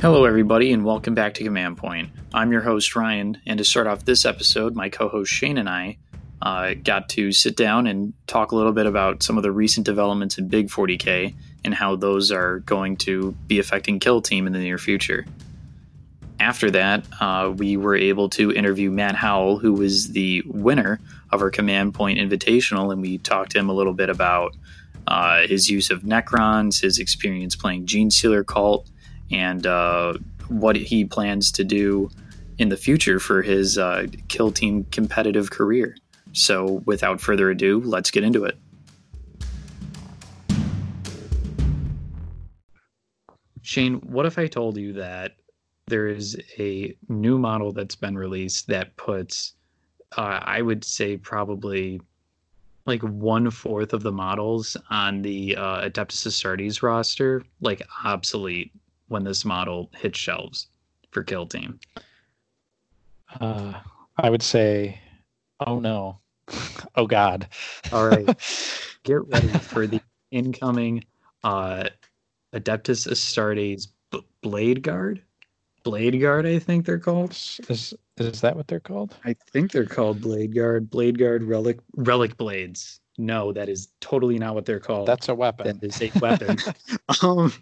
Hello, everybody, and welcome back to Command Point. I'm your host, Ryan, and to start off this episode, my co host Shane and I uh, got to sit down and talk a little bit about some of the recent developments in Big 40K and how those are going to be affecting Kill Team in the near future. After that, uh, we were able to interview Matt Howell, who was the winner of our Command Point Invitational, and we talked to him a little bit about uh, his use of Necrons, his experience playing Genestealer Cult, and uh, what he plans to do in the future for his uh, Kill Team competitive career. So, without further ado, let's get into it. Shane, what if I told you that there is a new model that's been released that puts, uh, I would say, probably like one fourth of the models on the uh, Adeptus Astartes roster, like obsolete when this model hits shelves for Kill Team? Uh, I would say, oh no, oh god. All right, get ready for the incoming uh, Adeptus Astartes B- Blade Guard. Blade Guard, I think they're called. Is is that what they're called? I think they're called Blade Guard. Blade Guard Relic Relic Blades. No, that is totally not what they're called. That's a weapon. That is a weapon. um,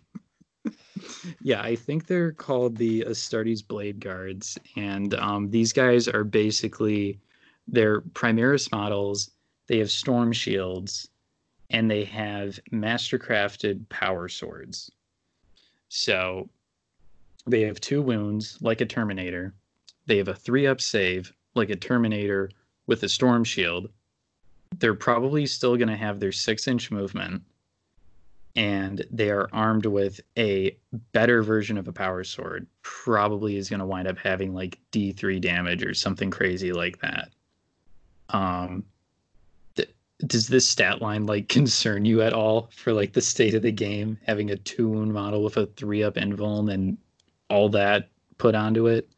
yeah, I think they're called the Astartes Blade Guards, and um, these guys are basically they're Primaris models. They have storm shields, and they have mastercrafted power swords. So they have two wounds like a Terminator. They have a three up save like a Terminator with a storm shield. They're probably still going to have their six inch movement and they are armed with a better version of a power sword, probably is going to wind up having like D3 damage or something crazy like that. Um, th- does this stat line like concern you at all for like the state of the game, having a two wound model with a three up invuln and all that put onto it?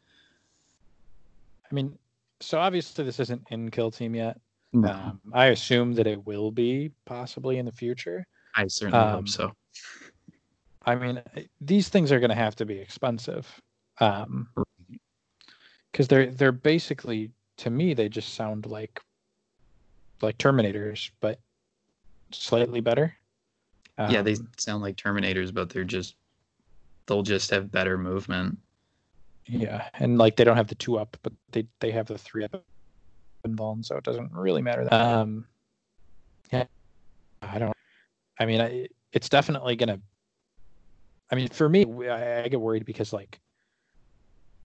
I mean, so obviously this isn't in Kill Team yet. No. Um, I assume that it will be possibly in the future. I certainly um, hope so. I mean, these things are going to have to be expensive, because um, they're they're basically to me they just sound like like Terminators, but slightly better. Um, yeah, they um, sound like Terminators, but they're just they'll just have better movement. Yeah, and like they don't have the two up, but they they have the three up invuln, so it doesn't really matter. That um, yeah, I don't. I mean, I, it's definitely going to. I mean, for me, I, I, get worried because like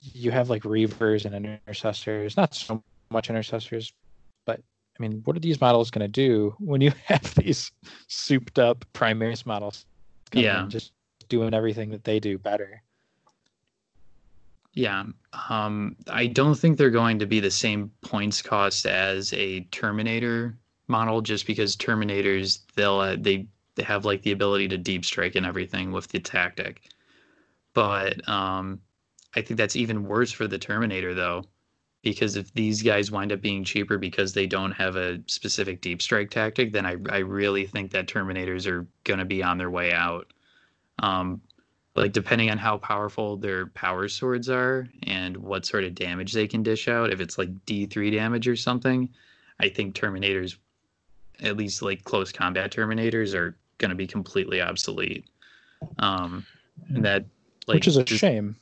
you have like reavers and intercessors, not so much intercessors, but I mean, what are these models going to do when you have these souped up primaris models? Yeah, just doing everything that they do better. Yeah, um, I don't think they're going to be the same points cost as a Terminator model, just because Terminators they'll uh, they they have like the ability to deep strike and everything with the tactic. But um, I think that's even worse for the Terminator though, because if these guys wind up being cheaper because they don't have a specific deep strike tactic, then I I really think that Terminators are going to be on their way out. Um, like depending on how powerful their power swords are and what sort of damage they can dish out, if it's like D3 damage or something, I think Terminators, at least like close combat Terminators, are going to be completely obsolete. Um, and that like which is a just, shame.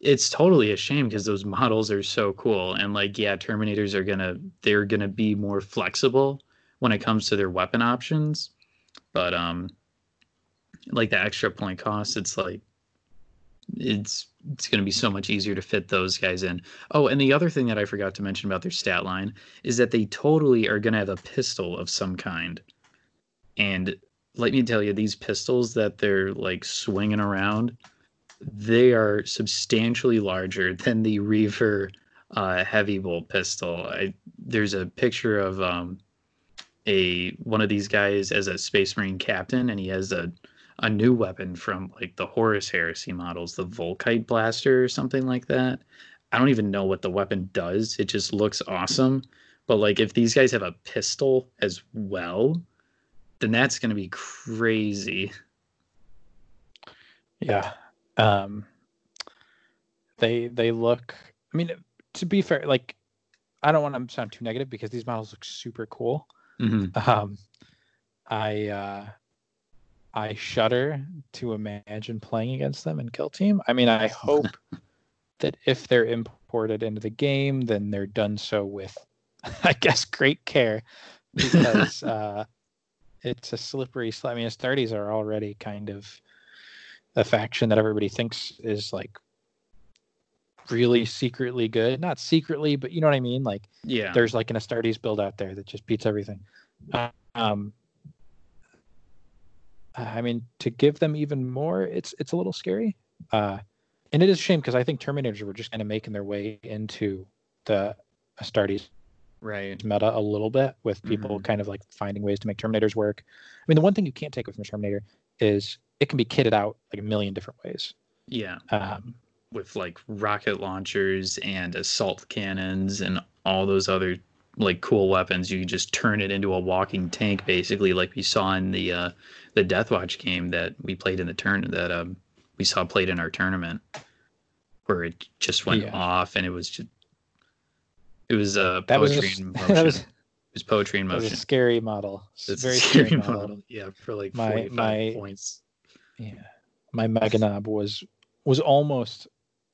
It's totally a shame because those models are so cool and like yeah, Terminators are gonna they're gonna be more flexible when it comes to their weapon options, but um, like the extra point cost, it's like it's it's going to be so much easier to fit those guys in. Oh, and the other thing that I forgot to mention about their stat line is that they totally are going to have a pistol of some kind. And let me tell you, these pistols that they're like swinging around, they are substantially larger than the Reaver uh, heavy bolt pistol. I, there's a picture of um, a one of these guys as a Space Marine captain, and he has a a new weapon from like the Horus Heresy models, the Volkite blaster or something like that. I don't even know what the weapon does. It just looks awesome. But like if these guys have a pistol as well, then that's going to be crazy. Yeah. Um, they they look. I mean, to be fair, like I don't want to sound too negative because these models look super cool. Mm-hmm. Um, I uh, I shudder to imagine playing against them in Kill Team. I mean, I hope that if they're imported into the game, then they're done so with, I guess, great care, because uh, it's a slippery slope. I mean, Astartes are already kind of a faction that everybody thinks is like really secretly good. Not secretly, but you know what I mean. Like, Yeah. there's like an Astartes build out there that just beats everything. Um, I mean, to give them even more, it's it's a little scary. Uh, and it is a shame because I think Terminators were just kind of making their way into the Astartes Right. meta a little bit with people Mhm. kind of like finding ways to make Terminators work. I mean, the one thing you can't take away from a Terminator is it can be kitted out like a million different ways. Yeah. Um, With like rocket launchers and assault cannons and all those other like cool weapons, you can just turn it into a walking tank, basically, like we saw in the uh, the Deathwatch game that we played in the turn that um, we saw played in our tournament, where it just went Yeah. off and it was just it was uh, That was a poetry in that motion. was- it was poetry in that was motion. a scary model. It's very a scary, scary model. model. Yeah, for like My- 45 my- points. Yeah, my Meganob was was almost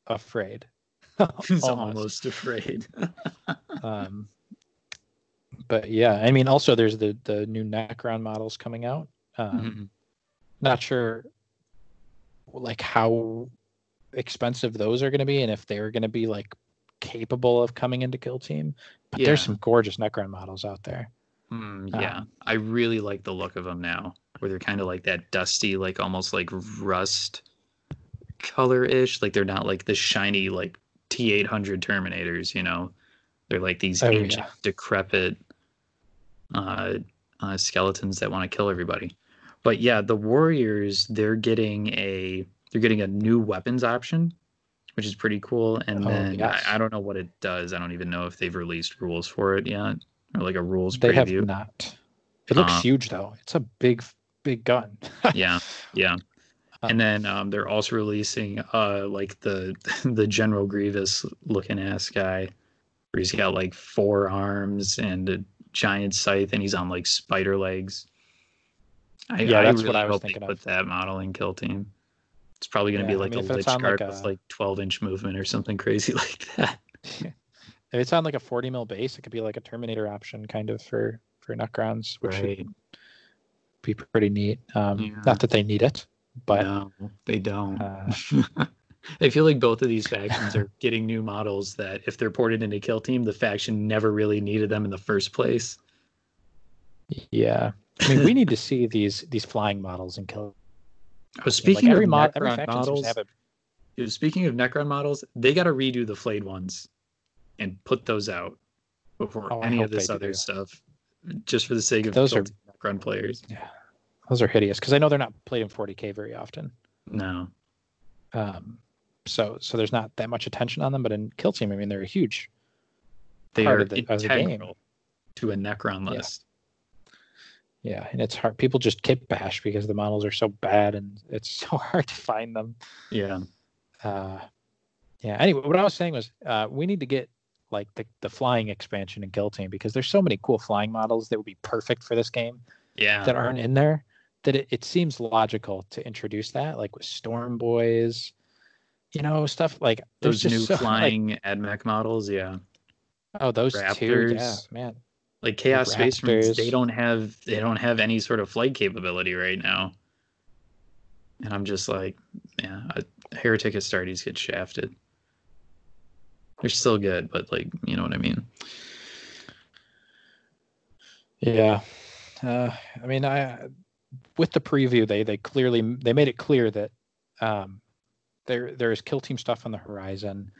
afraid. He's almost afraid. um, but yeah, I mean, also there's the the new Necron models coming out. Um, Mhm. Not sure, like how expensive those are going to be, and if they're going to be like capable of coming into Kill Team. But there's some gorgeous Necron models out there. Mm, yeah, Um, I really like the look of them now, where they're kind of like that dusty, like almost like rust color ish. Like they're not like the shiny like T800 Terminators, you know. They're like these Oh, ancient, yeah. decrepit uh, uh, skeletons that want to kill everybody. But yeah, the Warriors they're getting a they're getting a new weapons option, which is pretty cool. And Oh, then yes. I, I don't know what it does. I don't even know if they've released rules for it yet, or like a rules They have preview. not. It looks Um, huge though. It's a big, big gun. yeah yeah Um, and then um, they're also releasing uh like the the general grievous looking ass guy where he's got like four arms and a giant scythe and he's on like spider legs I, Yeah, I that's really what I was hope they thinking put that model in kill team it's probably going to Yeah, be I like mean, a lychguard like, with like 12 inch movement or something crazy like that if it's on like a 40 mil base, it could be like a Terminator option kind of for for Necrons, which would be pretty neat. Um, Yeah. Not that they need it, but no they don't uh, I feel like both of these factions are getting new models that, if they're ported into Kill Team, the faction never really needed them in the first place. yeah. I mean, we need to see these these flying models in Kill. Oh, speaking like every of Necron every seems models, a speaking of Necron models, they got to redo the flayed ones and put those out before Oh, any of this other do. stuff, just for the sake of Those are- Necron players. Yeah, those are hideous because I know they're not played in 40k very often. No, Um, so so there's not that much attention on them, but in Kill Team, I mean, they're a huge. they Part are the- of the game. to a Necron list. Yeah, and it's hard. People just kit bash because the models are so bad, and it's so hard to find them. Yeah. uh yeah anyway what i was saying was uh we need to get like the, the flying expansion in team because there's so many cool flying models that would be perfect for this game Yeah. that aren't in there that it, it seems logical to introduce that like with storm boys you know stuff like Those new so, like- flying AdMech models. Yeah. oh those two yeah man like chaos space marines they don't have they don't have any sort of flight capability right now. And i'm just like yeah a heretic astartes get shafted. They're still good but like you know what i mean? Yeah. Uh, I mean, I with the preview, they they clearly they made it clear that um, there there is kill team stuff on the horizon,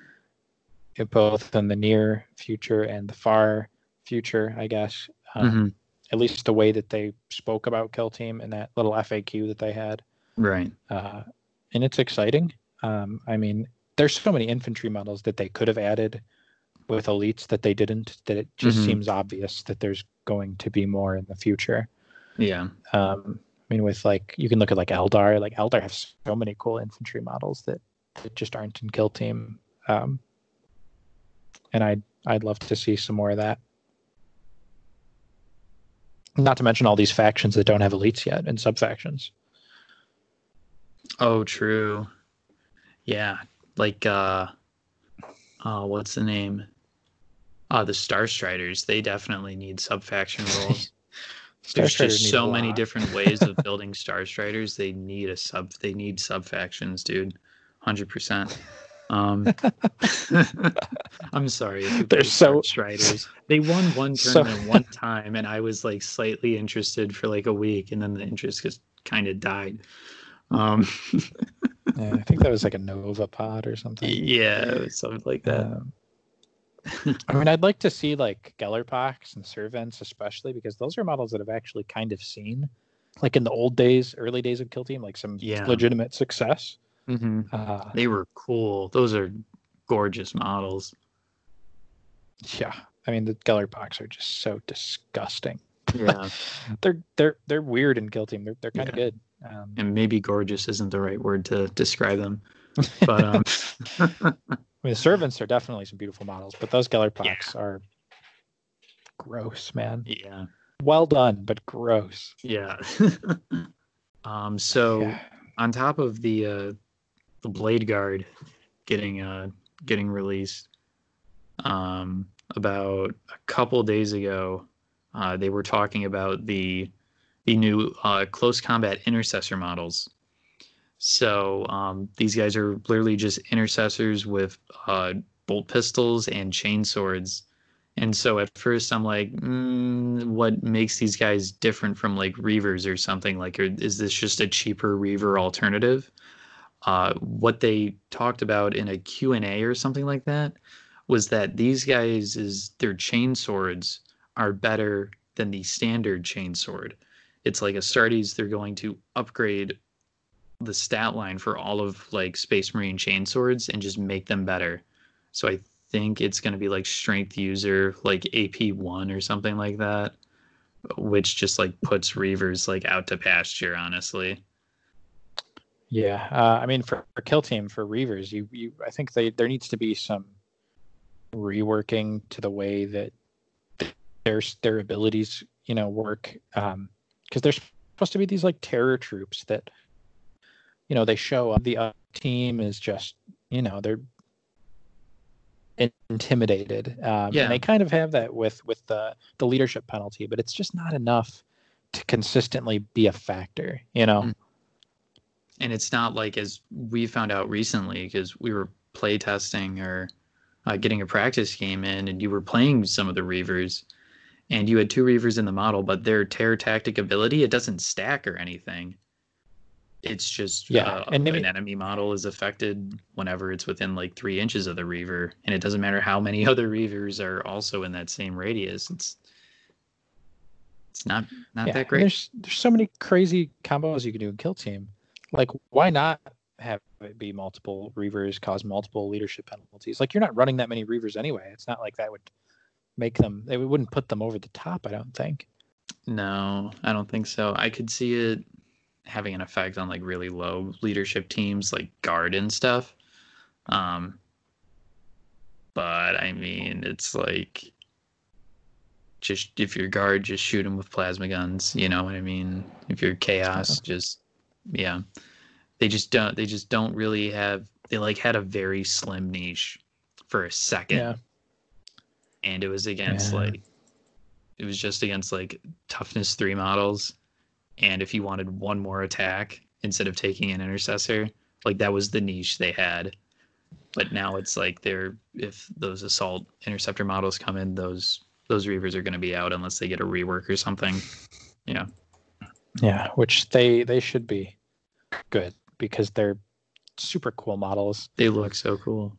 both in the near future and the far future, I guess. Um, At least the way that they spoke about kill team and that little FAQ that they had, right uh, and it's exciting. Um, I mean, there's so many infantry models that they could have added with elites that they didn't. That it just Mhm. seems obvious that there's going to be more in the future. yeah Um, I mean, with like you can look at like Eldar. Like Eldar have so many cool infantry models that, that just aren't in Kill Team. Um, and I'd I'd love to see some more of that. Not to mention all these factions that don't have elites yet and sub factions. Oh, true. Yeah, like uh, uh, what's the name? Uh, the Star Striders. They definitely need sub faction roles. There's just so many different ways of building Star Striders. They need a sub. They need sub factions, dude. Hundred percent. Um, I'm sorry. They're so Striders. They won one tournament so... one time, and I was like slightly interested for like a week, and then the interest just kind of died. Um, yeah, I think that was like a Nova pod or something. Yeah, something like that. Um, I mean, I'd like to see like Gellerpox and Servants, especially because those are models that I've actually kind of seen, like in the old days, early days of Kill Team, like some yeah. legitimate success. Mm-hmm. Uh, they were cool. Those are gorgeous models. Yeah, I mean the Gellerpox are just so disgusting. Yeah, they're they're they're weird and guilty. They're they're kind of yeah. good. Um, and maybe gorgeous isn't the right word to describe them, but um, I mean, the servants are definitely some beautiful models, but those Gellerpox yeah. are gross, man. Yeah. Well done, but gross. Yeah. um. So, yeah. on top of the uh, the Blade Guard getting uh getting released, um, about a couple days ago, uh, they were talking about the the new uh, close combat intercessor models so um, these guys are literally just intercessors with uh, bolt pistols and chain swords. And so at first I'm like, mm, what makes these guys different from like Reavers or something? Like, or is this just a cheaper Reaver alternative? Uh, what they talked about in a Q&A or something like that was that these guys is their chain swords are better than the standard chain sword. It's like Astartes, they're going to upgrade the stat line for all of like Space Marine chain swords and just make them better. So I think it's going to be like strength user, like AP one or something like that, which just like puts Reavers like out to pasture, honestly. Yeah, uh, I mean for, for kill team for Reavers, you you I think they there needs to be some reworking to the way that their their abilities you know work because um, they're supposed to be these like terror troops that you know they show up the team is just you know they're intimidated um, yeah. and they kind of have that with with the the leadership penalty but it's just not enough to consistently be a factor you know mm. And it's not like as we found out recently because we were play testing or uh, getting a practice game in and you were playing some of the reavers and you had two reavers in the model but their terror tactic ability it doesn't stack or anything it's just yeah, uh, and an enemy model is affected whenever it's within like three inches of the reaver, and it doesn't matter how many other reavers are also in that same radius. It's it's not not yeah, that great. There's there's so many crazy combos you can do in Kill Team. Like, why not have it be multiple reavers cause multiple leadership penalties? Like, you're not running that many reavers anyway. It's not like that would make them. It wouldn't put them over the top. I don't think. No, I don't think so. I could see it having an effect on like really low leadership teams like guard and stuff. Um, but I mean, it's like just if you're guard, just shoot them with plasma guns. You know what I mean? If you're chaos, just yeah. They just don't. They just don't really have. They like had a very slim niche for a second. Yeah. And it was against yeah. like, it was just against like toughness three models and if you wanted one more attack instead of taking an intercessor, like that was the niche they had. But now it's like they're if those assault intercessor models come in, those those reavers are going to be out unless they get a rework or something. Yeah. Yeah, which they they should be good because they're super cool models. They look so cool.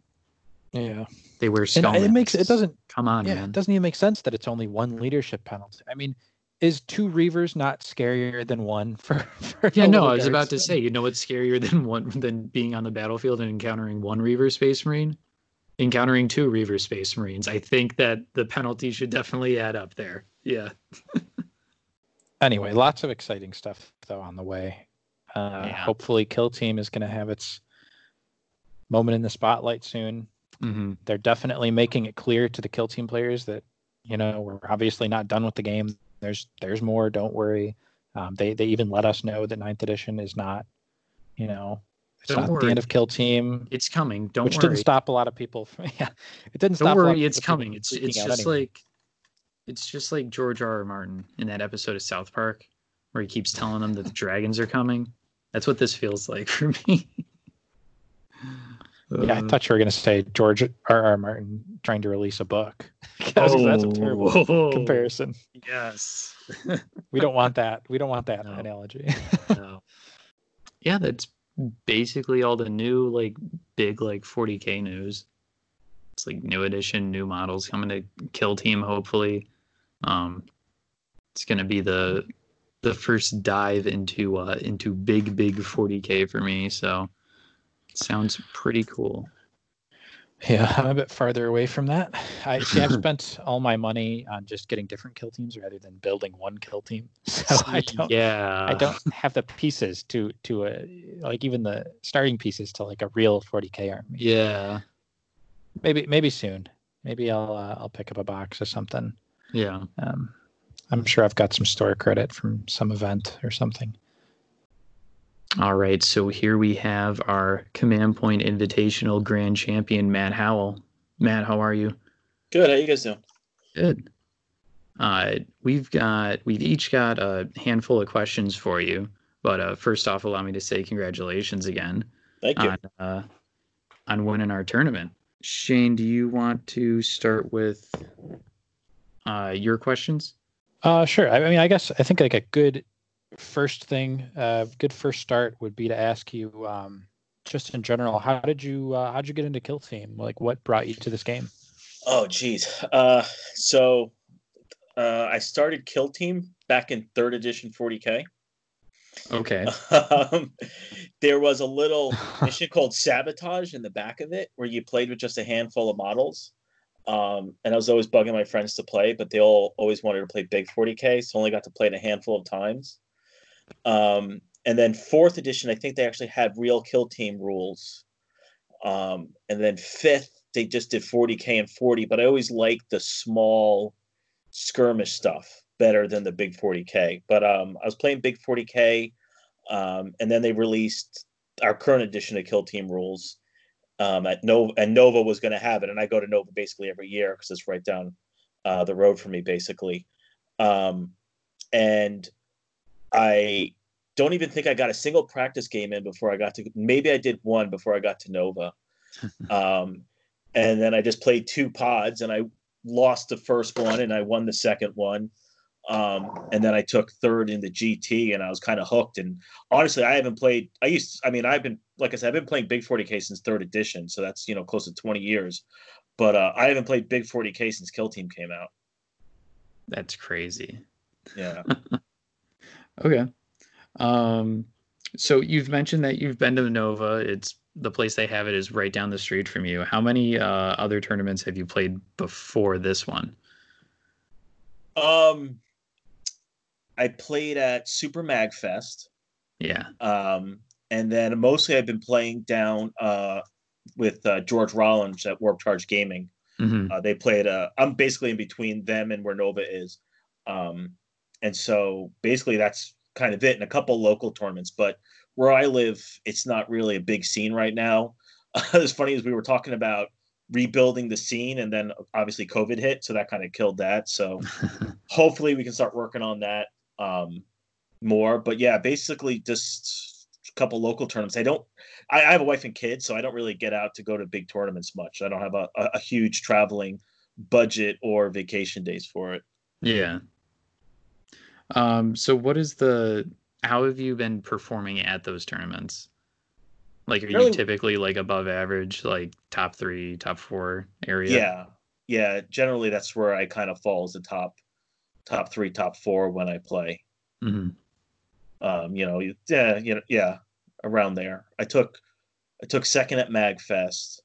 Yeah. They wear skull. it makes it doesn't come on, yeah, man. It doesn't even make sense that it's only one leadership penalty. I mean, is two reavers not scarier than one for, for yeah no i was about to say you know what's scarier than one than being on the battlefield and encountering one reaver space marine encountering two reaver space marines i think that the penalty should definitely add up there yeah anyway lots of exciting stuff though on the way uh, yeah. hopefully kill team is going to have its moment in the spotlight soon Mm-hmm. They're definitely making it clear to the kill team players that you know we're obviously not done with the game. There's there's more. Don't worry. Um, they they even let us know that ninth edition is not, you know, it's Don't not worry. the end of kill team, It's coming. Don't which worry. didn't stop a lot of people. From, yeah, it didn't Don't stop. a lot of worry, it's coming. It's it's just anyway. like it's just like George R. R. Martin in that episode of South Park where he keeps telling them that the dragons are coming. That's what this feels like for me. Yeah, I thought you were going to say George R. R. Martin trying to release a book. 'Cause that's a terrible oh, comparison. Yes. We don't want that. We don't want that No. analogy. No. Yeah, that's basically all the new like big like 40k news. It's like new edition, new models coming to Kill Team hopefully. Um it's going to be the the first dive into uh into big big 40k for me, so it sounds pretty cool. Yeah, I'm a bit farther away from that. I see. I've spent all my money on just getting different kill teams rather than building one kill team. So I don't. yeah. I don't have the pieces to to a like even the starting pieces to like a real 40k army. Yeah. Maybe maybe soon. Maybe I'll uh, I'll pick up a box or something. Yeah. Um, I'm sure I've got some store credit from some event or something. All right, so here we have our Command Point Invitational Grand Champion Matt Howell. Matt, how are you? Good. How you guys doing? Good. Uh, we've got we've each got a handful of questions for you, but uh, first off, allow me to say congratulations again Thank you. on uh, on winning our tournament. Shane, do you want to start with uh, your questions? Uh, sure. I, I mean, I guess I think like a good first thing, uh, good first start would be to ask you, um, just in general, how did you uh, how did you get into Kill Team? Like, what brought you to this game? oh, geez. Uh, so uh, I started Kill Team back in third edition 40k. Okay. um, there was a little mission called Sabotage in the back of it, where you played with just a handful of models. Um, and I was always bugging my friends to play, but they all always wanted to play big 40k, so only got to play it a handful of times. Um, and then fourth edition, I think they actually had real kill team rules. Um, and then fifth, they just did 40k and 40, but I always liked the small skirmish stuff better than the big 40k. But um, I was playing big 40k, um, and then they released our current edition of Kill Team rules um, at Nova, and Nova was going to have it, and I go to Nova basically every year because it's right down uh, the road for me, basically. Um, and I don't even think I got a single practice game in before I got to. Maybe I did one before I got to Nova, um, and then I just played two pods, and I lost the first one, and I won the second one. Um, and then I took third in the GT, and I was kind of hooked. And honestly, I haven't played. I used. I mean, I've been like I said, I've been playing Big 40k since third edition, so that's you know close to 20 years. But uh, I haven't played Big 40k since Kill Team came out. That's crazy. Yeah. Okay. Um, so you've mentioned that you've been to Nova. It's the place they have it is right down the street from you. How many uh, other tournaments have you played before this one? um, I played at Super Mag Fest. Yeah. Um, and then mostly I've been playing down uh, with uh, George Rollins at Warp Charge Gaming. hmm Uh, they played. Uh, I'm basically in between them and where Nova is, um, and so basically that's kind of it. And a couple local tournaments, but where I live, it's not really a big scene right now. as funny as we were talking about rebuilding the scene, and then obviously COVID hit, so that kind of killed that. So hopefully we can start working on that um, more. But yeah, basically just a couple local tournaments. I don't. I, I have a wife and kids, so I don't really get out to go to big tournaments much. I don't have a, a, a huge traveling budget or vacation days for it. yeah. Um, so what is the how have you been performing at those tournaments? Like are you typically like above average, like top three, top four area? Yeah. yeah, Generally, that's where I kind of fall as the top, top three, top four when I play. hmm Um, you know, yeah, you know, yeah, around there. I took, I took second at Magfest.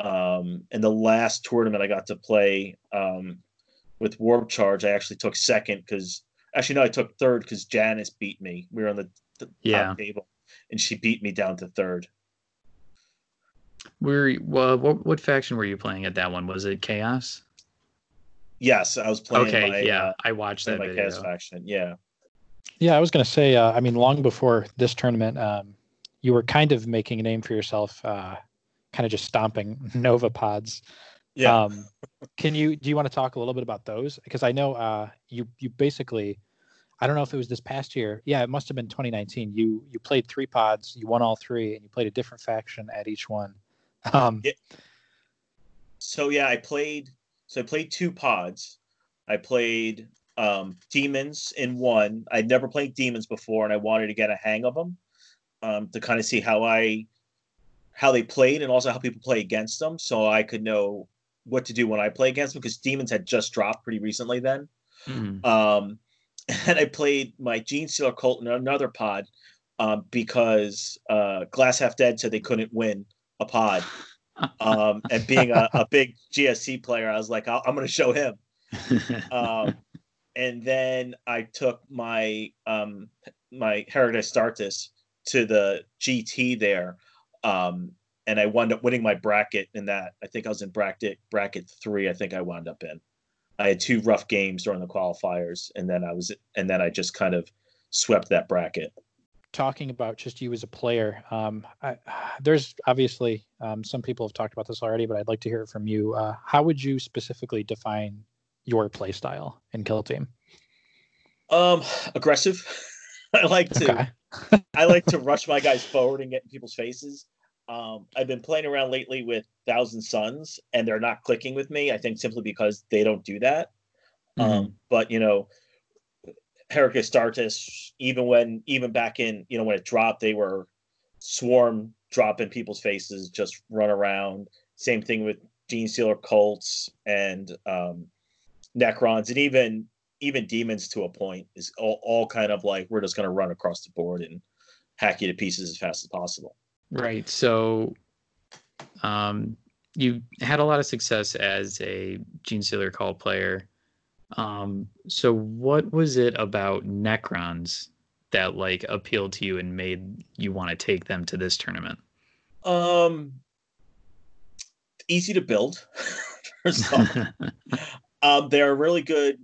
Um, in the last tournament I got to play um, with Warp Charge, I actually took second because actually no, I took third because Janice beat me. We were on the, the Yeah. top table, and she beat me down to third. Were well, what, what faction were you playing at that one? Was it Chaos? Yes, I was playing. Okay, my, yeah, uh, I watched that my video. Chaos faction. Yeah. Yeah, I was going to say. Uh, I mean, long before this tournament, um, you were kind of making a name for yourself, uh, kind of just stomping Nova pods. Yeah. Um, can you do you want to talk a little bit about those? Because I know uh, you you basically, I don't know if it was this past year. Yeah, it must have been 2019. You you played three pods, you won all three, and you played a different faction at each one. Um, Yeah. so yeah, I played. So I played two pods. I played um, demons in one. I'd never played demons before, and I wanted to get a hang of them um, to kind of see how I how they played and also how people play against them, so I could know what to do when I play against them. Because demons had just dropped pretty recently then. Mhm. Um, and I played my Genestealer cult in another pod um, because uh, Glass Half Dead said they couldn't win a pod. Um, and being a, a big GSC player, I was like, i am going to show him. Um, and then I took my um, my Heretic Astartes to the GT there, um, and I wound up winning my bracket in that. I think I was in bracket bracket three. I think I wound up in. I had two rough games during the qualifiers, and then I was, and then I just kind of swept that bracket. Talking about just you as a player, um, I, there's obviously um, some people have talked about this already, but I'd like to hear it from you. Uh, how would you specifically define your play style in Kill Team? Um, aggressive. I like to. Okay. I like to rush my guys forward and get in people's faces. Um, I've been playing around lately with Thousand Suns, and they're not clicking with me. I think simply because they don't do that. Um, but you know, Astartes, even when even back in you know when it dropped, they were swarm drop in people's faces, just run around. Same thing with Genestealer cults and um, Necrons, and even even demons to a point is all, all kind of like we're just going to run across the board and hack you to pieces as fast as possible. Right. So, um, you had a lot of success as a Genestealer call player. Um, so what was it about Necrons that like appealed to you and made you want to take them to this tournament? Um, easy to build. Um, they're really good.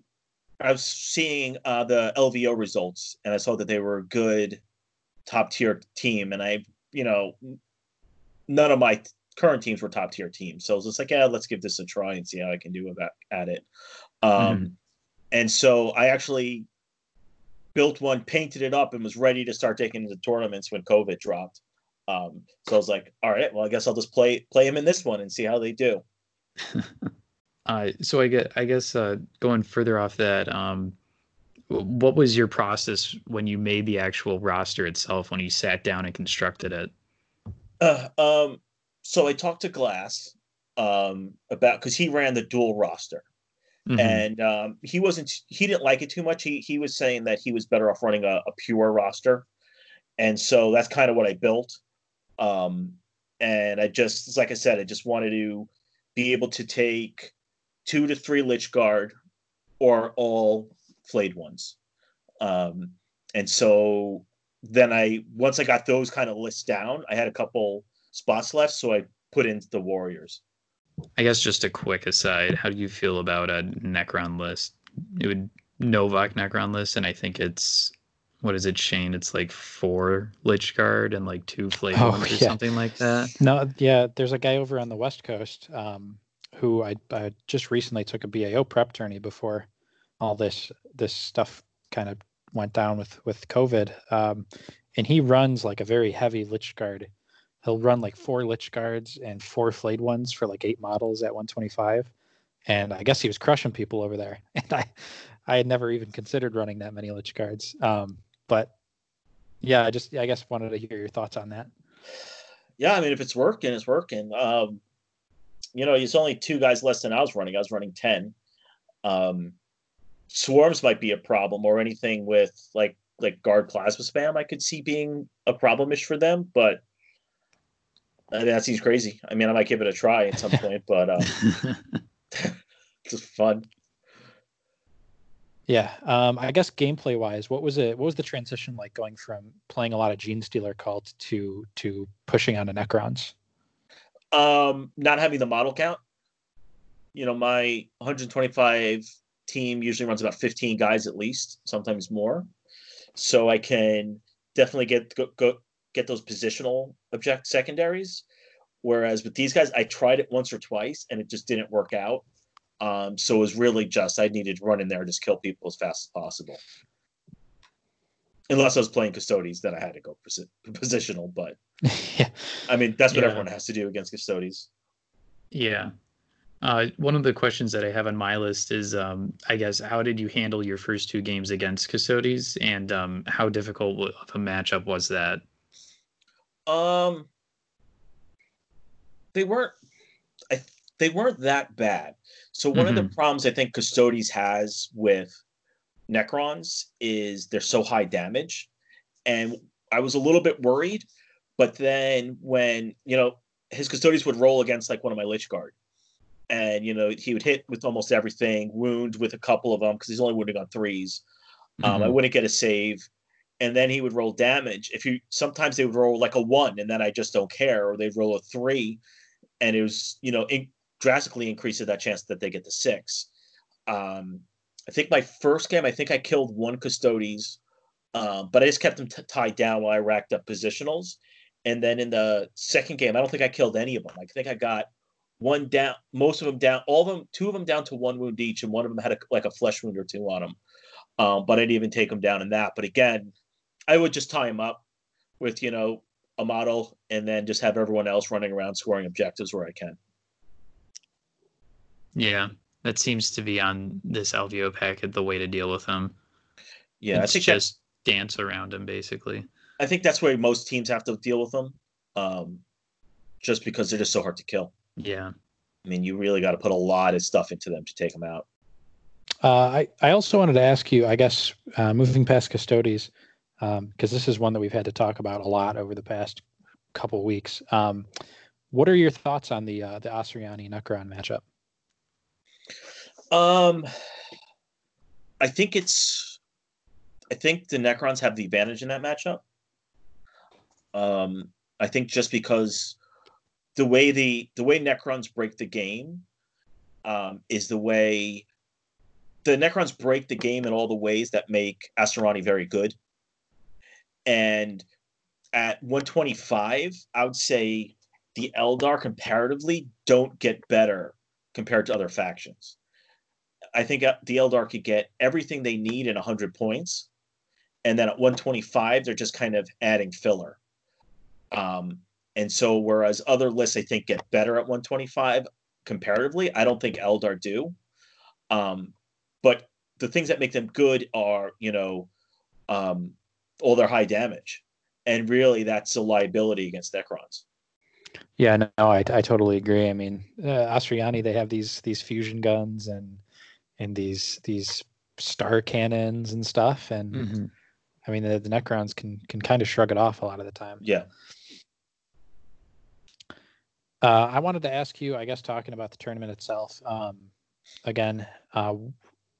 I was seeing uh, the LVO results, and I saw that they were a good top tier team. And I, you know, none of my current teams were top tier teams, so I was just like, yeah, let's give this a try and see how I can do about at it. Um, And so I actually built one, painted it up, and was ready to start taking the tournaments when COVID dropped. Um, so I was like, all right, well, I guess I'll just play play him in this one and see how they do. Uh, so I get, I guess, uh, going further off that, um, what was your process when you made the actual roster itself? When you sat down and constructed it? Uh, um, so I talked to Glass um, about because he ran the dual roster, Mhm. and um, he wasn't he didn't like it too much. He he was saying that he was better off running a, a pure roster, and so that's kind of what I built. Um, and I just like I said, I just wanted to be able to take two to three Lychguard or all flayed ones. Um, and so then I once I got those kind of lists down, I had a couple spots left, so I put in the Warriors. I guess just a quick aside, how do you feel about a Necron list? It would Novak Necron list, and I think it's what is it, Shane? It's like four Lychguard and like two Flame Oh, or yeah. something like that. No, yeah, there's a guy over on the West Coast um, who I, I just recently took a BAO prep tourney before all this this stuff kind of went down with with COVID, um, and he runs like a very heavy Lychguard. He'll run like four Lychguards and four flayed ones for like eight models at 125, and I guess he was crushing people over there. And I I had never even considered running that many Lychguards, um, but yeah, I just I guess wanted to hear your thoughts on that. Yeah, I mean, if it's working, it's working. Um, you know, it's only two guys less than I was running. I was running ten. Um, swarms might be a problem, or anything with like like guard plasma spam. I could see being a problemish for them, but that seems crazy. I mean, I might give it a try at some point, but uh, it's just fun. Yeah, um, I guess gameplay wise, what was it? What was the transition like going from playing a lot of Genestealer cult to to pushing onto Necrons? Um, not having the model count. You know, my 125 team usually runs about 15 guys at least, sometimes more. So I can definitely get go, go get those positional object secondaries. Whereas with these guys, I tried it once or twice and it just didn't work out. Um, so it was really just I needed to run in there and just kill people as fast as possible. Unless I was playing Custodes, then I had to go positional. But yeah, I mean that's what yeah. everyone has to do against Custodes. Yeah. Uh, one of the questions that I have on my list is, um, I guess, how did you handle your first two games against Custodes, and um, how difficult of a matchup was that? Um, they weren't. I, they weren't that bad. So one mm-hmm. of the mm-hmm. problems I think Custodes has with Necrons is they're so high damage, and I was a little bit worried. But then when you know his Custodes would roll against like one of my Lychguard, and you know he would hit with almost everything, wound with a couple of them because he's only wounding on 3s um, mm-hmm. I wouldn't get a save, and then he would roll damage. If you sometimes they would roll like a one, and then I just don't care, or they'd roll a three, and it was you know it drastically increases that chance that they get the six. Um, I think my first game, I think I killed one Custodes, um, but I just kept them t- tied down while I racked up positionals. And then in the second game, I don't think I killed any of them. I think I got one down, most of them down, all of them, two of them down to one wound each, and one of them had a, like a flesh wound or two on them. Um, but I didn't even take them down in that. But again, I would just tie them up with you know a model, and then just have everyone else running around scoring objectives where I can. Yeah, that seems to be on this LVO packet the way to deal with them. Yeah, it's I think just dance around them basically. I think that's where most teams have to deal with them, um, just because they're just so hard to kill. Yeah, I mean, you really got to put a lot of stuff into them to take them out. Uh, I I also wanted to ask you, I guess, uh, moving past Custodes, because um, this is one that we've had to talk about a lot over the past couple weeks. Um, what are your thoughts on the uh, the Asuryani Necron matchup? Um, I think it's. I think the Necrons have the advantage in that matchup. Um, I think just because the way the the way Necrons break the game um, is the way the Necrons break the game in all the ways that make Asuryani very good. And at 125, I would say the Eldar comparatively don't get better compared to other factions. I think uh, the Eldar could get everything they need in 100 points. And then at 125, they're just kind of adding filler. Um, and so, whereas other lists, I think, get better at 125 comparatively, I don't think Eldar do. Um, but the things that make them good are, you know, um, all their high damage. And really, that's a liability against Necrons. Yeah, no, I, I totally agree. I mean, uh, Asuryani, they have these these fusion guns and and these these star cannons and stuff and mm-hmm. i mean the, the necrons can can kind of shrug it off a lot of the time yeah uh, i wanted to ask you i guess talking about the tournament itself um, again uh,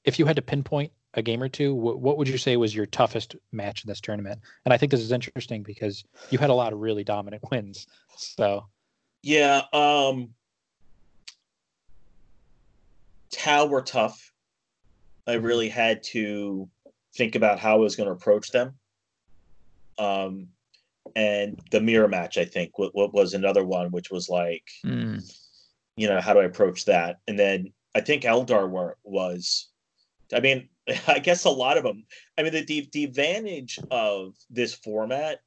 if you had to pinpoint a game or two what, what would you say was your toughest match in this tournament and i think this is interesting because you had a lot of really dominant wins so yeah um Tau were tough I mm-hmm. really had to think about how I was going to approach them. Um, and the mirror match, I think, what, what was another one, which was like, mm. you know, how do I approach that? And then I think Eldar were, was, I mean, I guess a lot of them. I mean, the, the the advantage of this format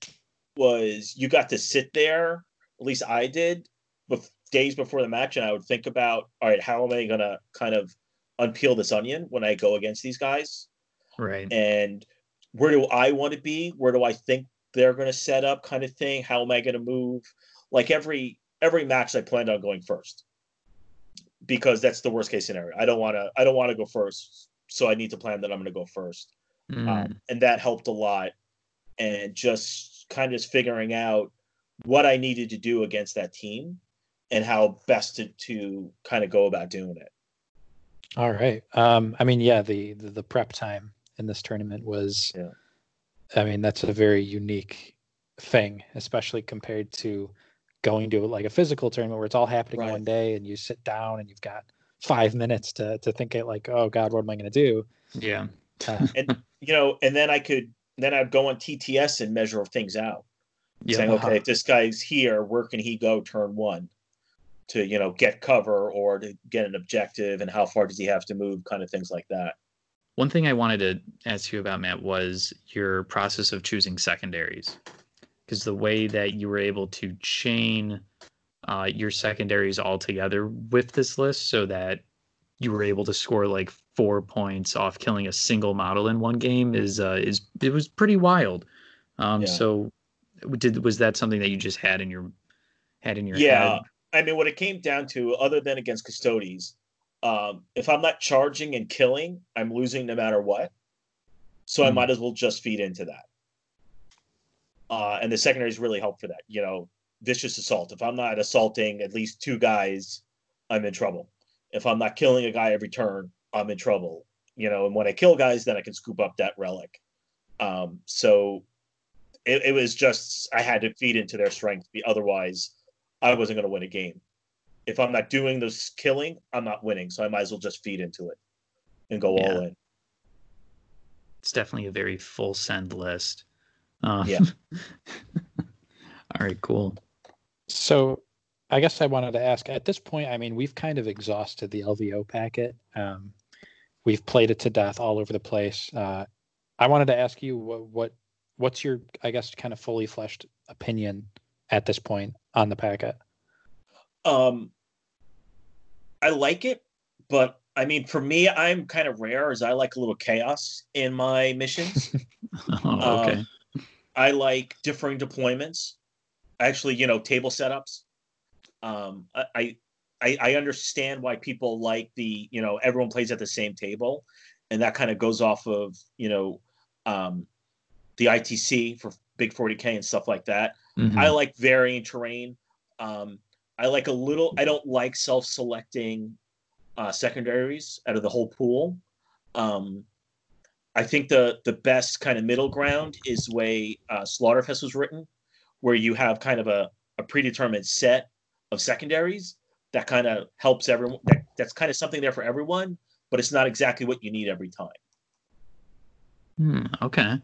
was you got to sit there. At least I did, bef- days before the match, and I would think about, all right, how am I going to kind of unpeel this onion when I go against these guys. Right. And where do I want to be? Where do I think they're going to set up kind of thing? How am I going to move? Like every every match I planned on going first. Because that's the worst case scenario. I don't want to I don't want to go first. So I need to plan that I'm going to go first. Mm. Um, and that helped a lot and just kind of just figuring out what I needed to do against that team and how best to, to kind of go about doing it. All right. Um, I mean, yeah, the, the, the prep time in this tournament was. Yeah. I mean, that's a very unique thing, especially compared to going to like a physical tournament where it's all happening Right. one day and you sit down and you've got five minutes to to think it like, oh God, what am I going to do? Yeah. Uh, you know, and then I could then I'd go on TTS and measure things out. saying, Yeah. okay, if this guy's here, where can he go turn one to, you know, get cover or to get an objective and how far does he have to move, kind of things like that. One thing I wanted to ask you about, Matt, was your process of choosing secondaries. Because the way that you were able to chain uh, your secondaries all together with this list so that you were able to score like four points off killing a single model in one game is uh, is it was pretty wild. Um, Yeah. So, did was that something that you just had in your had in your head? Yeah. head? I mean, what it came down to, other than against Custodes, um, if I'm not charging and killing, I'm losing no matter what. So I Hmm. might as well just feed into that. Uh, and the secondaries really help for that. You know, vicious assault. If I'm not assaulting at least two guys, I'm in trouble. If I'm not killing a guy every turn, I'm in trouble. You know, and when I kill guys, then I can scoop up that relic. Um, so it, it was just I had to feed into their strength. Be otherwise, I wasn't going to win a game. If I'm not doing this killing, I'm not winning. So I might as well just feed into it and go all in. It's definitely a very full send list. Uh, Yeah. all right, cool. So I guess I wanted to ask at this point, I mean, we've kind of exhausted the LVO packet. Um, we've played it to death all over the place. Uh, I wanted to ask you what, what what's your, I guess, kind of fully fleshed opinion at this point on the packet? Um, I like it, but I mean, for me, I'm kind of rare as I like a little chaos in my missions. Oh, okay. Um, I like differing deployments. Actually, you know, table setups. Um, I, I- I understand why people like the you know everyone plays at the same table, and that kind of goes off of you know um, the ITC for Big 40K and stuff like that. Mhm. I like varying terrain. Um, I like a little. I don't like self-selecting uh, secondaries out of the whole pool. Um, I think the the best kind of middle ground is the way uh, Slaughterfest was written, where you have kind of a, a predetermined set of secondaries that kind of helps everyone. That, that's kind of something there for everyone, but it's not exactly what you need every time. Hmm, okay.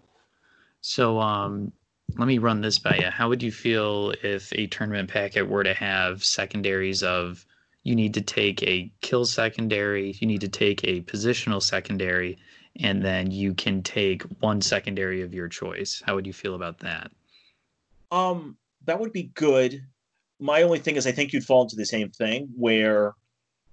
So um let me run this by you. How would you feel if a tournament packet were to have secondaries of you need to take a kill secondary, you need to take a positional secondary, and then you can take one secondary of your choice. How would you feel about that? Um, that would be good. My only thing is, I think you'd fall into the same thing where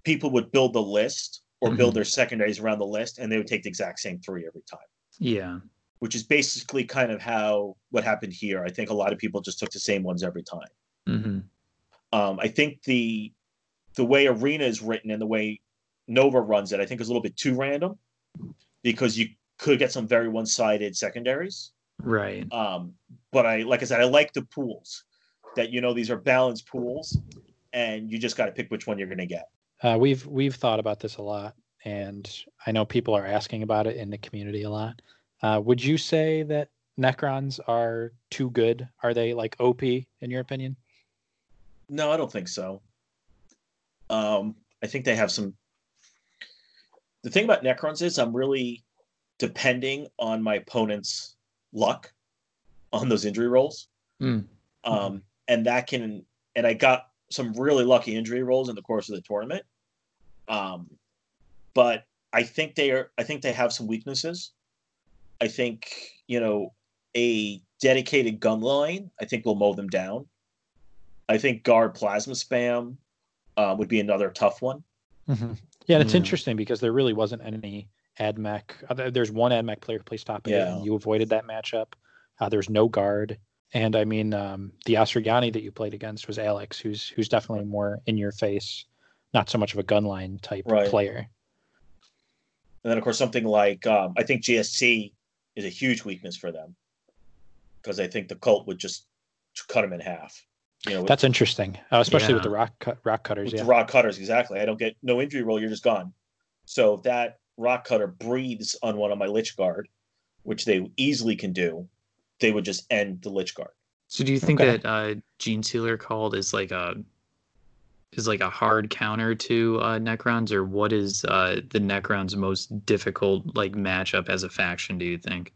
people would build the list or build Mhm. their secondaries around the list, and they would take the exact same three every time. Yeah. Which is basically kind of how what happened here. I think a lot of people just took the same ones every time. hmm Um, I think the the way Arena is written and the way Nova runs it, I think is a little bit too random because you could get some very one sided secondaries. Right. Um, but I, like I said, I like the pools that you know these are balanced pools, and you just got to pick which one you're going to get. Uh, we've we've thought about this a lot, and I know people are asking about it in the community a lot. Uh, would you say that Necrons are too good? Are they like OP in your opinion? No, I don't think so. Um, I think they have some. The thing about Necrons is I'm really depending on my opponent's luck on those injury rolls. Hmm. Um, and that can, and I got some really lucky injury rolls in the course of the tournament. Um, but I think they are, I think they have some weaknesses. I think, you know, a dedicated gun line, I think will mow them down. I think guard plasma spam uh, would be another tough one. Mm-hmm. Yeah, and it's Yeah. interesting because there really wasn't any AdMech. uh, there- There's one AdMech player who plays top eight, Yeah. and you avoided that matchup. Uh, there's no guard, and I mean um, the Astragani that you played against was Alex, who's who's definitely more in your face, not so much of a gun line type Right. player. And then, of course, something like um, I think GSC is a huge weakness for them because I think the cult would just cut them in half. You know, with, That's interesting, uh, especially with the rock cut, rock cutters. with Yeah, the rock cutters. Exactly. I don't get no injury roll. You're just gone. So if that rock cutter breathes on one of my Lychguard, which they easily can do, they would just end the Lychguard. So do you think Okay. that uh, Genestealer Cult is like a is like a hard counter to uh, Necrons, or what is uh, the Necrons' most difficult like matchup as a faction? Do you think?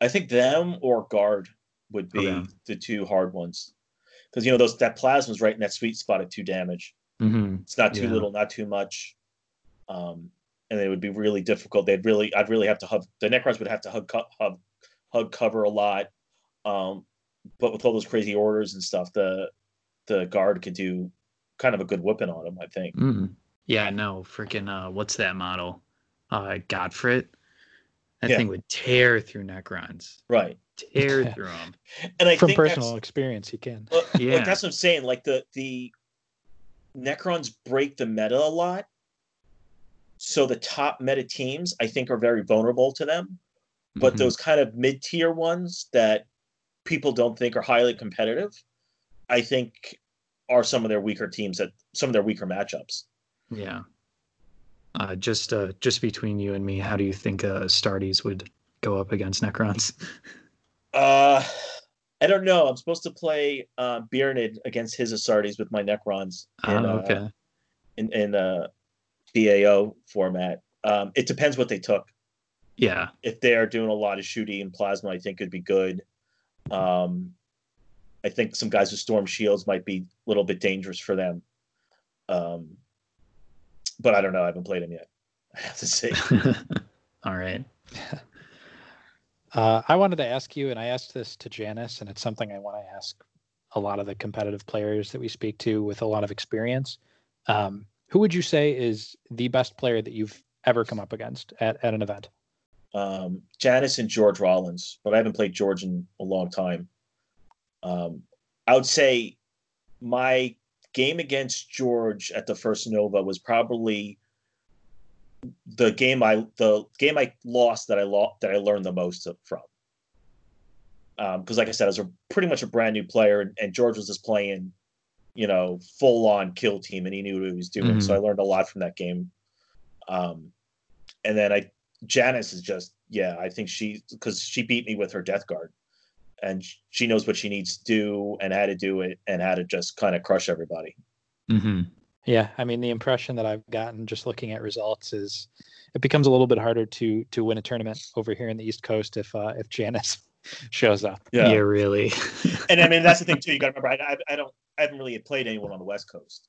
I think them or guard would be Okay. the two hard ones. Because you know those that plasma's right in that sweet spot at two damage. Mm-hmm. It's not too Yeah. little, not too much. Um, and it would be really difficult. They'd really, I'd really have to hug. The Necrons would have to hug, co- hug, hug cover a lot. Um, but with all those crazy orders and stuff, the the guard could do kind of a good whipping on him, I think. Mm. Yeah, no, freaking uh, what's that model? Uh, Gotfret. That Yeah. thing would tear through Necrons, Right. tear Yeah. through them. And I From think that's- personal experience, he can. Well, Yeah. like that's what I'm saying. Like the the Necrons break the meta a lot, so the top meta teams I think are very vulnerable to them. But Mhm. those kind of mid tier ones that people don't think are highly competitive, I think are some of their weaker teams that some of their weaker matchups. Yeah. Uh, just uh, just between you and me, how do you think uh, Stardies would go up against Necrons? Uh, I don't know. I'm supposed to play uh, Biernid against his Astartes with my Necrons in, Oh, uh, okay. in in uh, BAO format. Um, it depends what they took. Yeah. if they're doing a lot of shooting and plasma, I think it'd be good. Um, I think some guys with storm shields might be a little bit dangerous for them. Um, but I don't know. I haven't played them yet. I have to say. All right. Uh, I wanted to ask you, and I asked this to Janice, and it's something I want to ask a lot of the competitive players that we speak to with a lot of experience. Um, who would you say is the best player that you've ever come up against at, at an event? Um, Janice and George Rollins, but I haven't played George in a long time. Um, I would say my game against George at the first Nova was probably the game I the game I lost that I lost that I learned the most from. Because, like I said, I was a pretty much a brand new player, and, and George was just playing, you know, full on kill team, and he knew what he was doing. So I learned a lot from that game. Um, and then I Janice is just yeah, I think she because she beat me with her death guard, and she knows what she needs to do and how to do it and how to just kind of crush everybody. hmm Yeah, I mean the impression that I've gotten just looking at results is it becomes a little bit harder to to win a tournament over here in the East Coast if uh, if Janice shows up. Yeah. really. and I mean that's the thing too. You got to remember, I, I, I don't, I haven't really played anyone on the West Coast.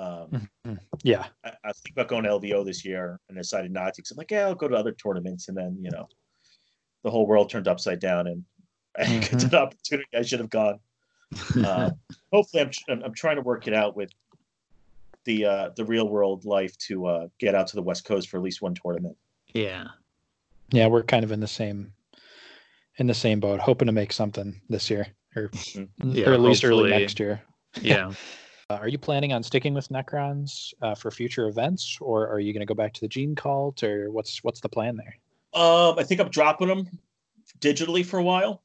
Um, Yeah, I, I think about going to LVO this year and decided not to. Cause I'm like, yeah, I'll go to other tournaments, and then you know, the whole world turned upside down, and I get Mhm. an opportunity I should have gone. Uh, hopefully, I'm, I'm I'm trying to work it out with the uh, the real world life to uh, get out to the West Coast for at least one tournament. yeah. yeah, we're kind of in the same in the same boat, hoping to make something this year, or, Yeah, or at least early next year. Yeah. Uh, are you planning on sticking with Necrons uh, for future events, or are you going to go back to the Gene Cult, or what's what's the plan there? Um, I think I'm dropping them digitally for a while.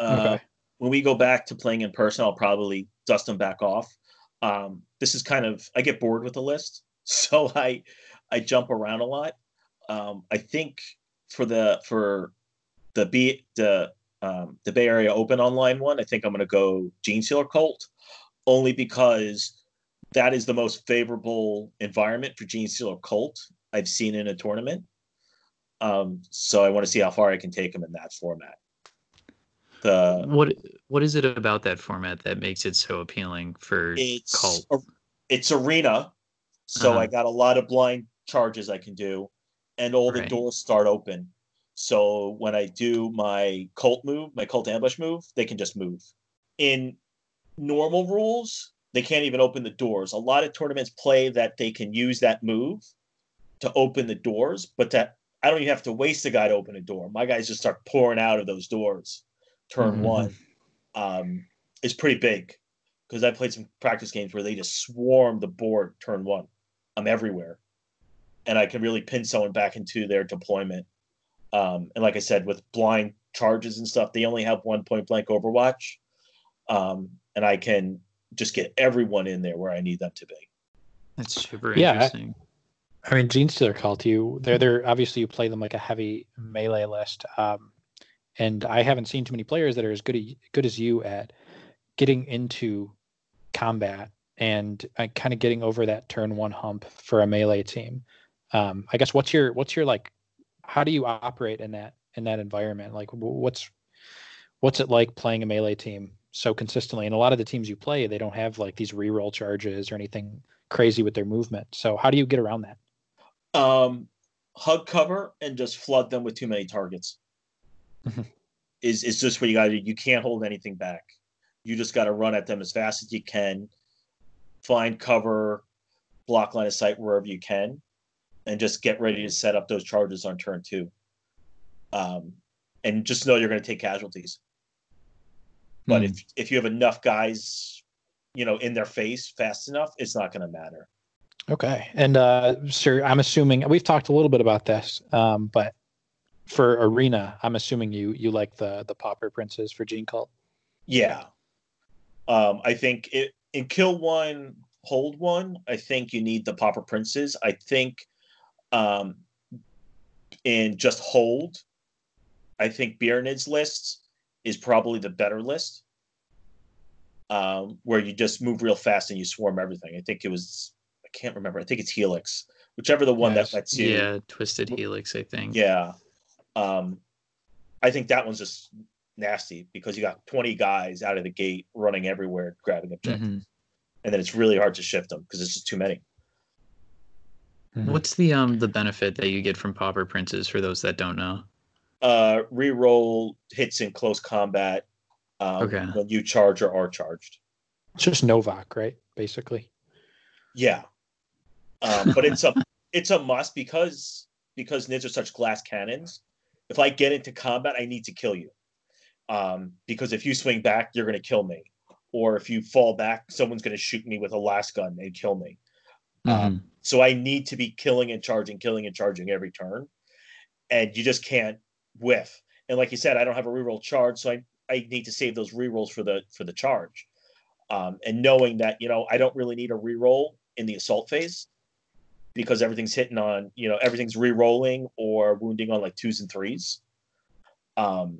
Uh, Okay. When we go back to playing in person, I'll probably dust them back off. Um, this is kind of I get bored with the list, so I I jump around a lot. Um, I think for the for the B the um, the Bay Area Open online one, I think I'm going to go Genestealer Cult, only because that is the most favorable environment for Genestealer Cult I've seen in a tournament. Um, so I want to see how far I can take him in that format. The What What is it about that format that makes it so appealing for it's Cult? it's arena, so Uh-huh. I got a lot of blind charges I can do, and all the doors start open. So when I do my cult move, my cult ambush move, they can just move. In normal rules, they can't even open the doors. A lot of tournaments play that they can use that move to open the doors, but that I don't even have to waste a guy to open a door. My guys just start pouring out of those doors. Turn Mhm. one um, is pretty big because I played some practice games where they just swarm the board turn one. I'm everywhere, and I can really pin someone back into their deployment. Um, and like I said, with blind charges and stuff, they only have one point blank Overwatch, um, and I can just get everyone in there where I need them to be. That's super Yeah, I- interesting. I mean, Genestealer Cult, you they're they're obviously you play them like a heavy melee list. Um, and I haven't seen too many players that are as good a, good as you at getting into combat and uh, kind of getting over that turn one hump for a melee team. Um, I guess what's your what's your like? How do you operate in that in that environment? Like, what's what's it like playing a melee team so consistently? And a lot of the teams you play, they don't have like these reroll charges or anything crazy with their movement. So how do you get around that? Um, hug cover and just flood them with too many targets. Mm-hmm. is is just what you got to do. You can't hold anything back. You just got to run at them as fast as you can, find cover, block line of sight wherever you can, and just get ready to set up those charges on turn two. Um, and just know you're going to take casualties. But mm. if if you have enough guys, you know, in their face fast enough, it's not going to matter. Okay, and uh, sir, I'm assuming we've talked a little bit about this, um, but for arena, I'm assuming you you like the the pauper princes for Gene Cult. Yeah, um, I think it in kill one, hold one. I think you need the pauper princes. I think um, in just hold, I think Biernid's list is probably the better list. Um, where you just move real fast and you swarm everything. I think it was I can't remember. I think it's Helix, whichever the one yes. that lets you. Yeah, Twisted Helix. I think. Yeah, um, I think that one's just nasty because you got 20 guys out of the gate running everywhere grabbing objectives. Mm-hmm. And then it's really hard to shift them because it's just too many. Mm-hmm. What's the um the benefit that you get from Pauper Princes for those that don't know? Uh reroll hits in close combat um, okay. when you charge or are charged. It's just Novak, right? Basically. Yeah. Um, but it's a it's a must because because Nids are such glass cannons if I get into combat, I need to kill you. Um, because if you swing back, you're going to kill me. Or if you fall back, someone's going to shoot me with a lasgun and kill me. Mm-hmm. Um, so I need to be killing and charging, killing and charging every turn. And you just can't whiff. And like you said, I don't have a reroll charge, so I, I need to save those rerolls for the for the charge. Um, and knowing that, you know, I don't really need a reroll in the assault phase because everything's hitting on you know everything's re-rolling or wounding on like twos and threes um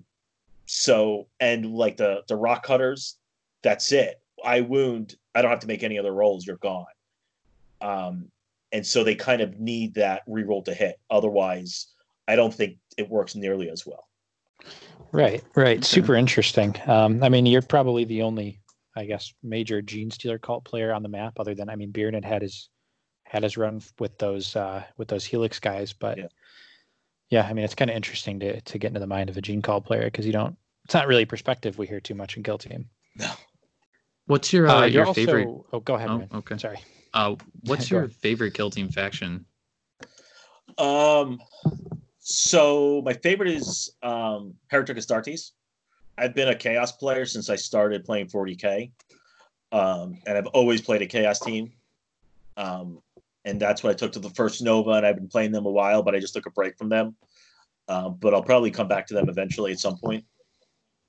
so and like the the rock cutters that's it i wound i don't have to make any other rolls you're gone um and so they kind of need that re-roll to hit otherwise i don't think it works nearly as well right right okay. super interesting um i mean you're probably the only i guess major Genestealer cult player on the map other than i mean Biernid had his had his run with those uh, with those Helix guys. But yeah, yeah I mean, it's kind of interesting to to get into the mind of a Gene Call player because you don't. It's not really perspective we hear too much in Kill Team. No. What's your uh, uh your also, favorite? Oh, go ahead. Oh, man. okay. Sorry. Uh, what's your favorite Kill Team faction? Um, so my favorite is um Heretic Astartes. I've been a Chaos player since I started playing 40k, um, and I've always played a Chaos team. Um, and that's what I took to the first Nova, and I've been playing them a while, but I just took a break from them. Um, but I'll probably come back to them eventually at some point.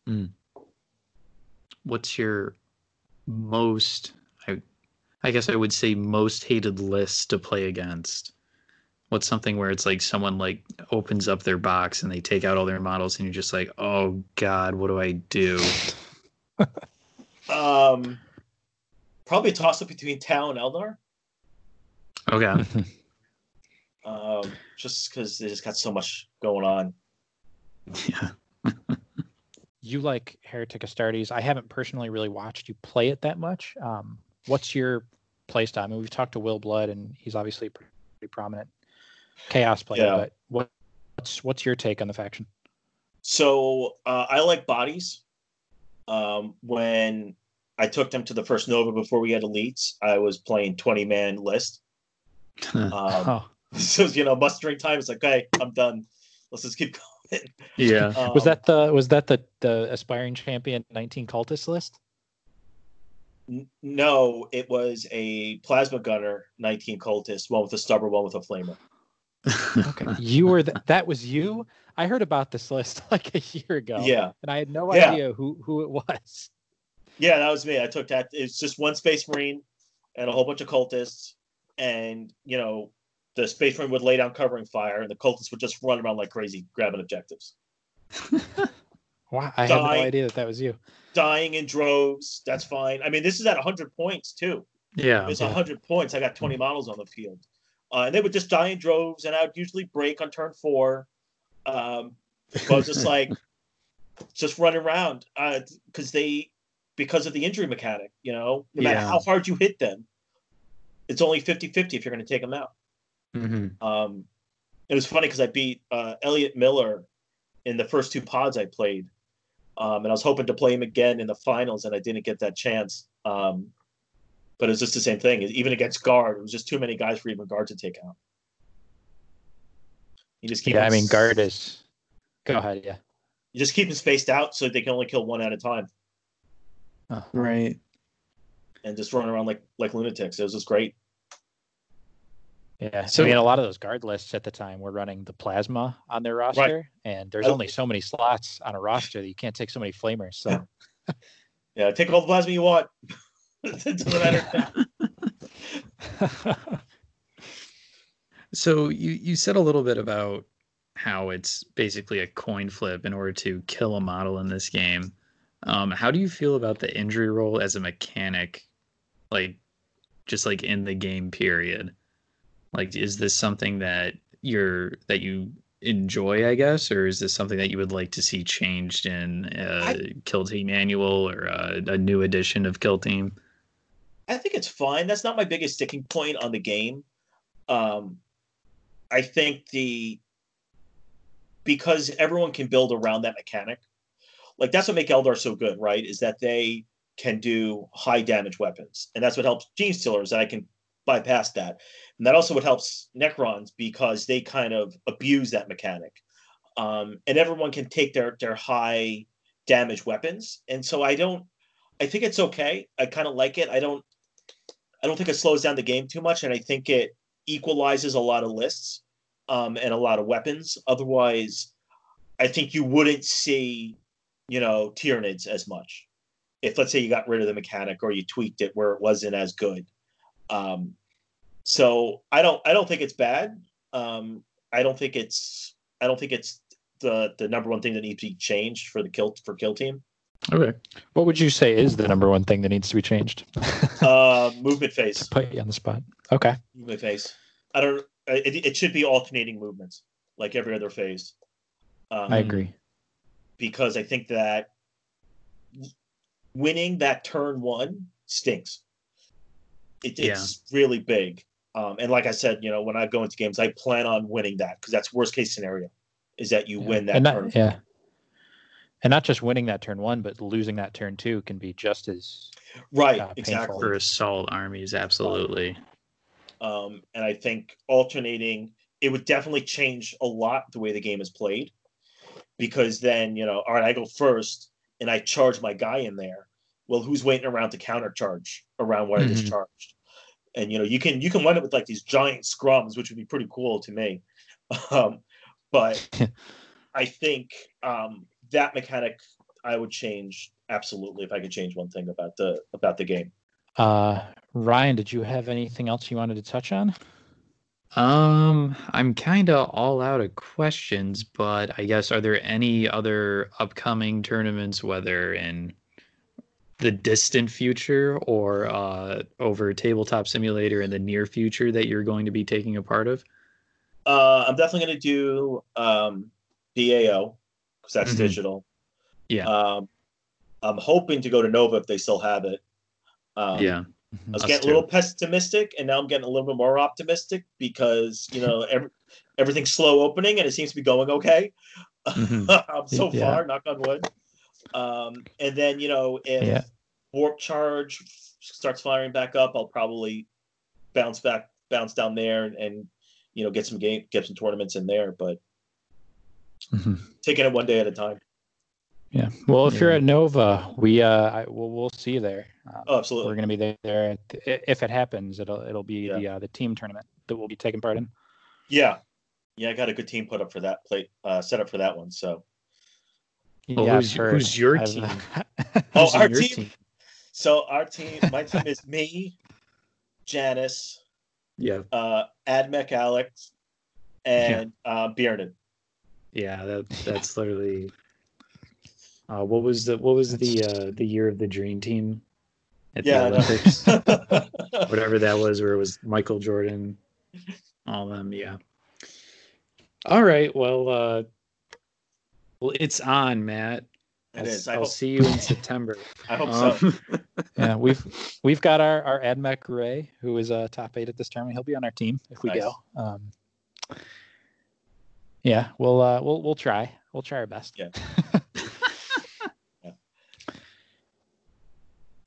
Mm. What's your most? I, I guess I would say most hated list to play against. What's something where it's like someone like opens up their box and they take out all their models, and you're just like, oh god, what do I do? um, probably toss up between Tau and Eldar. Okay. um, just because they just got so much going on. Yeah. you like Heretic Astartes. I haven't personally really watched you play it that much. Um, what's your play style? I mean, we've talked to Will Blood, and he's obviously pretty prominent chaos player. Yeah. But what, what's what's your take on the faction? So uh, I like bodies. Um, when I took them to the first Nova before we had elites, I was playing twenty man list um, oh. So you know, mustering time is like, okay, I'm done. Let's just keep going. Yeah. Um, was that the was that the the aspiring champion 19 cultist list? N- no, it was a plasma gunner 19 cultist, one with a stubber, one with a flamer. Okay, you were th- that was you. I heard about this list like a year ago. Yeah, and I had no yeah. idea who who it was. Yeah, that was me. I took that. It's just one space marine and a whole bunch of cultists and you know the space marine would lay down covering fire, and the cultists would just run around like crazy, grabbing objectives. Wow, I had no idea that that was you. dying in droves. That's fine. I mean, this is at 100 points too. Yeah. It's yeah. 100 points. I got 20 models on the field. Uh, and they would just die in droves, and I would usually break on turn four. Um, but I was just like, just run around Uh, because they, because of the injury mechanic, you know, no matter Yeah. how hard you hit them, it's only 50 50 if you're going to take them out. hmm Um, it was funny because I beat uh, Elliot Miller in the first two pods I played, um, and I was hoping to play him again in the finals, and I didn't get that chance. Um, but it's just the same thing. Even against guard, it was just too many guys for even guard to take out. You just keep Yeah, I mean, guard is. Go ahead. Yeah. You just keep them spaced out so they can only kill one at a time, uh-huh. Right. and just run around like like lunatics. It was just great. Yeah. So- I mean, a lot of those guard lists at the time were running the plasma on their roster, and there's only so many slots on a roster that you can't take so many flamers. So Yeah, take all the plasma you want. it doesn't matter. So you you said a little bit about how it's basically a coin flip in order to kill a model in this game. Um, how do you feel about the injury roll as a mechanic, like just like in the game period? Like, is this something that you're that you enjoy, I guess, or is this something that you would like to see changed in uh, Kill Team Manual or uh, a new edition of Kill Team? I think it's fine. That's not my biggest sticking point on the game. Um, I think the because everyone can build around that mechanic, like that's what make Eldar so good, right? Is that they can do high damage weapons, and that's what helps Genestealers. That I can bypass that, and that also what helps Necrons because they kind of abuse that mechanic, um, and everyone can take their their high damage weapons, and so I don't. I think it's okay. I kind of like it. I don't. I don't think it slows down the game too much, and I think it equalizes a lot of lists um, and a lot of weapons. Otherwise, I think you wouldn't see, you know, Tyranids as much. If let's say you got rid of the mechanic or you tweaked it where it wasn't as good. Um, so I don't. I don't think it's bad. Um, I don't think it's. I don't think it's the the number one thing that needs to be changed for the kill for kill team. Okay. what would you say is the number one thing that needs to be changed? Uh, movement phase. Put you on the spot. Okay. movement phase. I don't. It, it should be alternating movements like every other phase. Um, I agree. because I think that winning that turn one stinks. It, Yeah. it's really big. Um, and like I said, you know, when I go into games, I plan on winning that because that's worst case scenario is that you Yeah. win that and turn. not, yeah. And not just winning that turn one, but losing that turn two can be just as right, uh, exactly. For assault armies, absolutely. Um, and I think alternating it would definitely change a lot the way the game is played because then you know, all right, I go first and I charge my guy in there. Well, who's waiting around to counter charge around what I just charged? And you know, you can you can wind up with like these giant scrums, which would be pretty cool to me. Um, but I think um, that mechanic I would change absolutely if I could change one thing about the about the game. Uh, Ryan, did you have anything else you wanted to touch on? Um, I'm kind of all out of questions, but I guess are there any other upcoming tournaments, whether in the distant future or uh, over Tabletop Simulator in the near future that you're going to be taking a part of? Uh, I'm definitely going to do um, BAO because that's Mhm. digital. Yeah. Um, I'm hoping to go to Nova if they still have it. Um, yeah. I was Us getting a little pessimistic, and now I'm getting a little bit more optimistic because you know every, everything's slow opening and it seems to be going okay. Mhm. um, so Yeah. far, knock on wood. Um, and then you know if Yeah. warp charge starts firing back up, I'll probably bounce back, bounce down there, and, and you know get some game, get some tournaments in there. But Mhm. taking it one day at a time. Yeah. Well, if you're at Nova, we uh, I, we'll, we'll see you there. Uh, Oh, absolutely. we're going to be there. there at the- if it happens, it'll it'll be Yeah. the uh, the team tournament that we'll be taking part in. Yeah, yeah, I got a good team put up for that plate, uh, set up for that one. So, Well, Yeah, who's- heard. who's your I've- team? Oh, Who's our your team? so our team, my team is me, Janice, Yeah. uh, Admech Alex, and uh, Biernan. Yeah. That, that's literally. Uh, what was the what was the uh, the year of the dream team at Yeah, the know. Olympics? Whatever that was, where it was Michael Jordan, all them. Yeah. All right. Well, uh, well, it's on, Matt. It I'll, is. I I'll hope, see you in September. I hope so. Um, Yeah, we've we've got our our Admech Ray, who is a top eight at this tournament. He'll be on our team if we Nice. go. Um, yeah, we'll uh, we'll we'll try. We'll try our best. Yeah.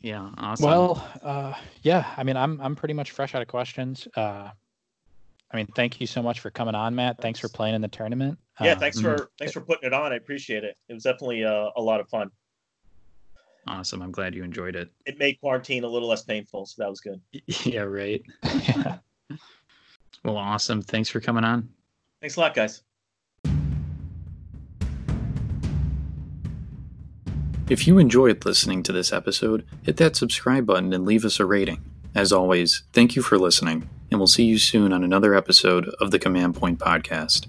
yeah. Awesome. Well, uh, yeah. I mean, I'm I'm pretty much fresh out of questions. Uh, I mean, thank you so much for coming on, Matt. Thanks for playing in the tournament. yeah, Uh, thanks for thanks for putting it on. I appreciate it. It was definitely uh, a lot of fun. awesome. I'm glad you enjoyed it. It made quarantine a little less painful, so that was good. Yeah. Right. yeah. Well, awesome. Thanks for coming on. Thanks a lot, guys. If you enjoyed listening to this episode, hit that subscribe button and leave us a rating. As always, thank you for listening, and we'll see you soon on another episode of the Command Point Podcast.